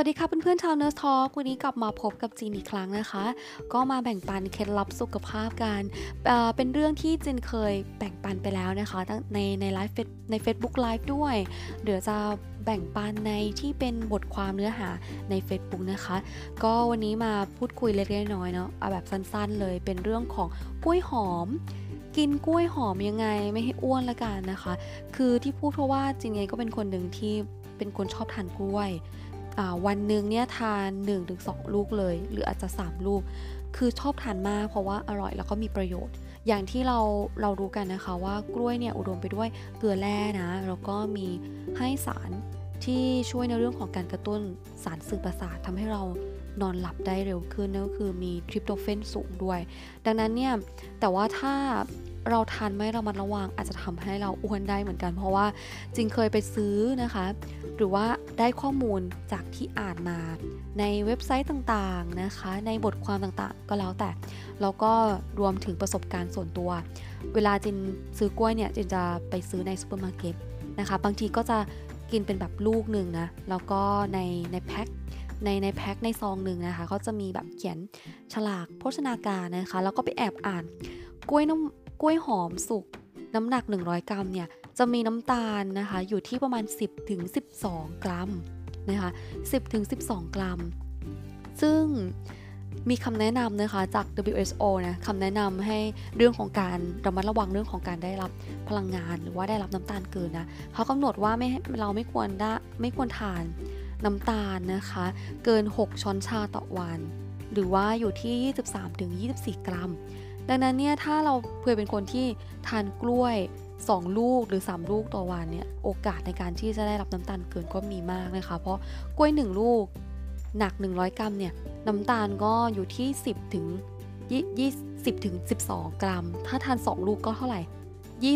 วัสดีค่ะเพื่อนๆชาวเน r ร์ทอวันนี้กลับมาพบกับจีนอีกครั้งนะคะ ก็มาแบ่งปันเคล็ดลับสุขภาพกันเเป็นเรื่องที่จินเคยแบ่งปันไปแล้วนะคะตั้งในในไลฟ์เฟซใน Facebook Live ด้วยเดี๋ยวจะแบ่งปันในที่เป็นบทความเนื้อหาใน Facebook นะคะ ก็วันนี้มาพูดคุยเล็กๆน้อยๆเนาะเอาแบบสั้นๆ เลยเป็นเรื่องของกล้วยหอมกินกล้วยหอมยังไงไม่ให้อ้วนละกันนะคะ คือที่พูดเพราะว่าจริงๆก็เป็นคนหนึ่งที่เป็นคนชอบทานกล้วย วันหนึ่งเนี่ยทาน 1-2 ลูกเลย หรืออาจจะ 3 ลูก คือชอบทานมากเพราะว่าอร่อยแล้วก็มีประโยชน์ อย่างที่เราเรารู้กันนะคะว่ากล้วยเนี่ยอุดมไปด้วยเกลือแร่นะแล้วก็มีให้สารที่ช่วยในเรื่องของการกระตุ้นสารสื่อประสาททำให้เรานอนหลับได้เร็วขึ้นนั่นก็คือมีทริปโตเฟนสูงด้วย ดังนั้นเนี่ยแต่ว่าถ้า เราทานไม่ระมัดระวังอาจจะทำให้เราอ้วนได้เหมือนกัน เพราะว่าจินเคยไปซื้อนะคะ หรือว่าได้ข้อมูลจากที่อ่านมาในเว็บไซต์ต่างๆนะคะ ในบทความต่างๆ ก็แล้วแต่แล้วก็รวมถึงประสบการณ์ส่วนตัว เวลาจินซื้อกล้วยเนี่ยจินจะไปซื้อในซูเปอร์มาร์เก็ตนะคะ บางทีก็จะกินเป็นแบบลูกหนึ่งนะแล้วก็ในในแพ็คในในแพ็คในซองหนึ่งนะคะเขาจะมีแบบเขียนฉลากโภชนาการนะคะ แล้วก็ไปแอบอ่านกล้วยน้ำ กล้วยหอมสุกน้ำหนัก 100 กรัมเนี่ยจะมีน้ำตาลนะคะอยู่ที่ประมาณ 10ถึง12 กรัมนะคะ10ถึง12 กรัม ซึ่งมีคำแนะนำนะคะจาก WHO นะคำแนะนำให้เรื่องของการระมัดระวังเรื่องของการได้รับพลังงาน หรือว่าได้รับน้ำตาลเกินนะเขากำหนดว่าไม่เราไม่ควรได้ไม่ควรทานน้ำตาลนะคะ เกิน 6 ช้อนชาต่อวัน หรือว่าอยู่ที่ 23-24 กรัม ดังนั้นเนี่ยถ้าเราเพื่อเป็นคนที่ทานกล้วย 2 ลูกหรือ 3 ลูกต่อวันเนี่ยโอกาสในการที่จะได้รับน้ำตาลเกินก็มีมากนะคะ เพราะกล้วย 1 ลูกหนัก 100 กรัมเนี่ยน้ำตาลก็อยู่ที่ 10 ถึง 20ถึง12 กรัม ถ้าทาน 2 ลูกก็เท่าไหร่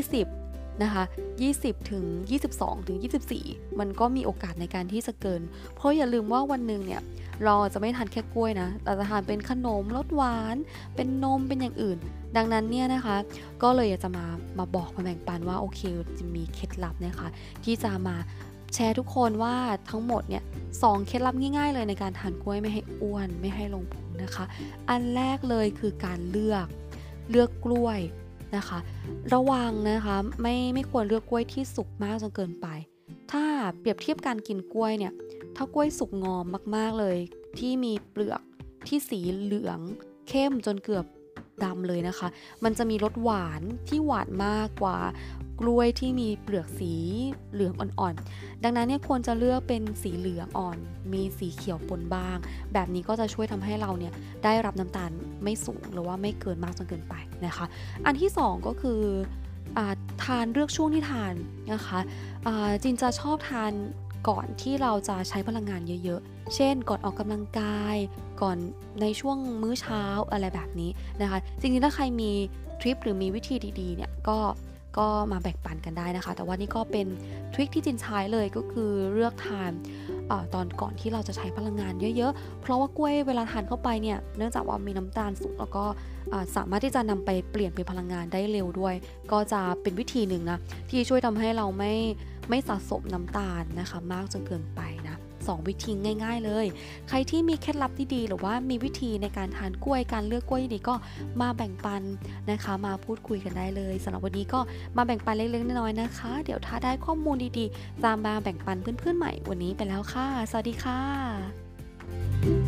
20 นะคะ20ถึง22ถึง24 มันก็มีโอกาสในการที่จะเกิน เพราะอย่าลืมว่าวันหนึ่งเนี่ยเราจะไม่ทานแค่กล้วยนะเราจะทานเป็นขนมรสหวาน เป็นนมเป็นอย่างอื่น ดังนั้นเนี่ยนะคะ ก็เลยอยากจะมามาบอกมาแบ่งปันว่าโอเคจะมีเคล็ดลับนะคะ ที่จะมาแชร์ทุกคนว่าทั้งหมดเนี่ยสองเคล็ดลับง่ายๆ เลยในการทานกล้วยไม่ให้อ้วนไม่ให้ลงพุงนะคะ อันแรกเลยคือการเลือกเลือกกล้วย นะคะ ระวังนะคะไม่ไม่ควรเลือกกล้วยที่สุกมากจนเกินไป ถ้าเปรียบเทียบการกินกล้วยเนี่ยถ้ากล้วยสุกงอมมากๆเลย ที่มีเปลือกที่สีเหลืองเข้มจนเกือบ ดำเลยนะคะ มันจะมีรสหวานที่หวานมากกว่ากล้วยที่มีเปลือกสีเหลืองอ่อนๆ ดังนั้นเนี่ยควรจะเลือกเป็นสีเหลืองอ่อน มีสีเขียวปนบ้าง แบบนี้ก็จะช่วยทำให้เราเนี่ยได้รับน้ำตาลไม่สูงหรือว่าไม่เกินมากจนเกินไปนะคะ อันที่ 2 ก็คืออทานเลือกช่วงที่ทานนะคะจินจะชอบทาน ก่อนที่เราจะใช้พลังงานเยอะๆ เช่น ก่อนออกกำลังกาย ก่อนในช่วงมื้อเช้าอะไรแบบนี้นะคะ จริงๆ ถ้าใครมีทริปหรือมีวิธีดีๆ เนี่ย ก็ก็มาแบ่งปันกันได้นะคะ แต่ว่านี่ก็เป็นทริคที่จินใช้เลยก็คือเลือกทานอตอนก่อนที่เราจะใช้พลังงานเยอะๆ เพราะว่ากล้วยเวลาทานเข้าไปเนี่ย เนื่องจากว่ามีน้ำตาลสูงแล้วก็สามารถที่จะนำไปเปลี่ยนเป็นพลังงานได้เร็วด้วย ก็จะเป็นวิธีหนึ่งนะที่ช่วยทำให้เราไม่ไม่สะสมน้ำตาลนะคะ มากจนเกินไปนะ2วิธีง่าย ๆ เลย ใครที่มีเคล็ดลับที่ดีหรือว่ามีวิธีในการทานกล้วยการเลือกกล้วยดีก็มาแบ่งปันนะคะ มาพูดคุยกันได้เลยสำหรับวันนี้ก็มาแบ่งปันเล็กๆน้อยๆนะคะ เดี๋ยวถ้าได้ข้อมูลดีๆจะมาแบ่งปันเพื่อนๆใหม่วันนี้ไปแล้วค่ะ สวัสดีค่ะ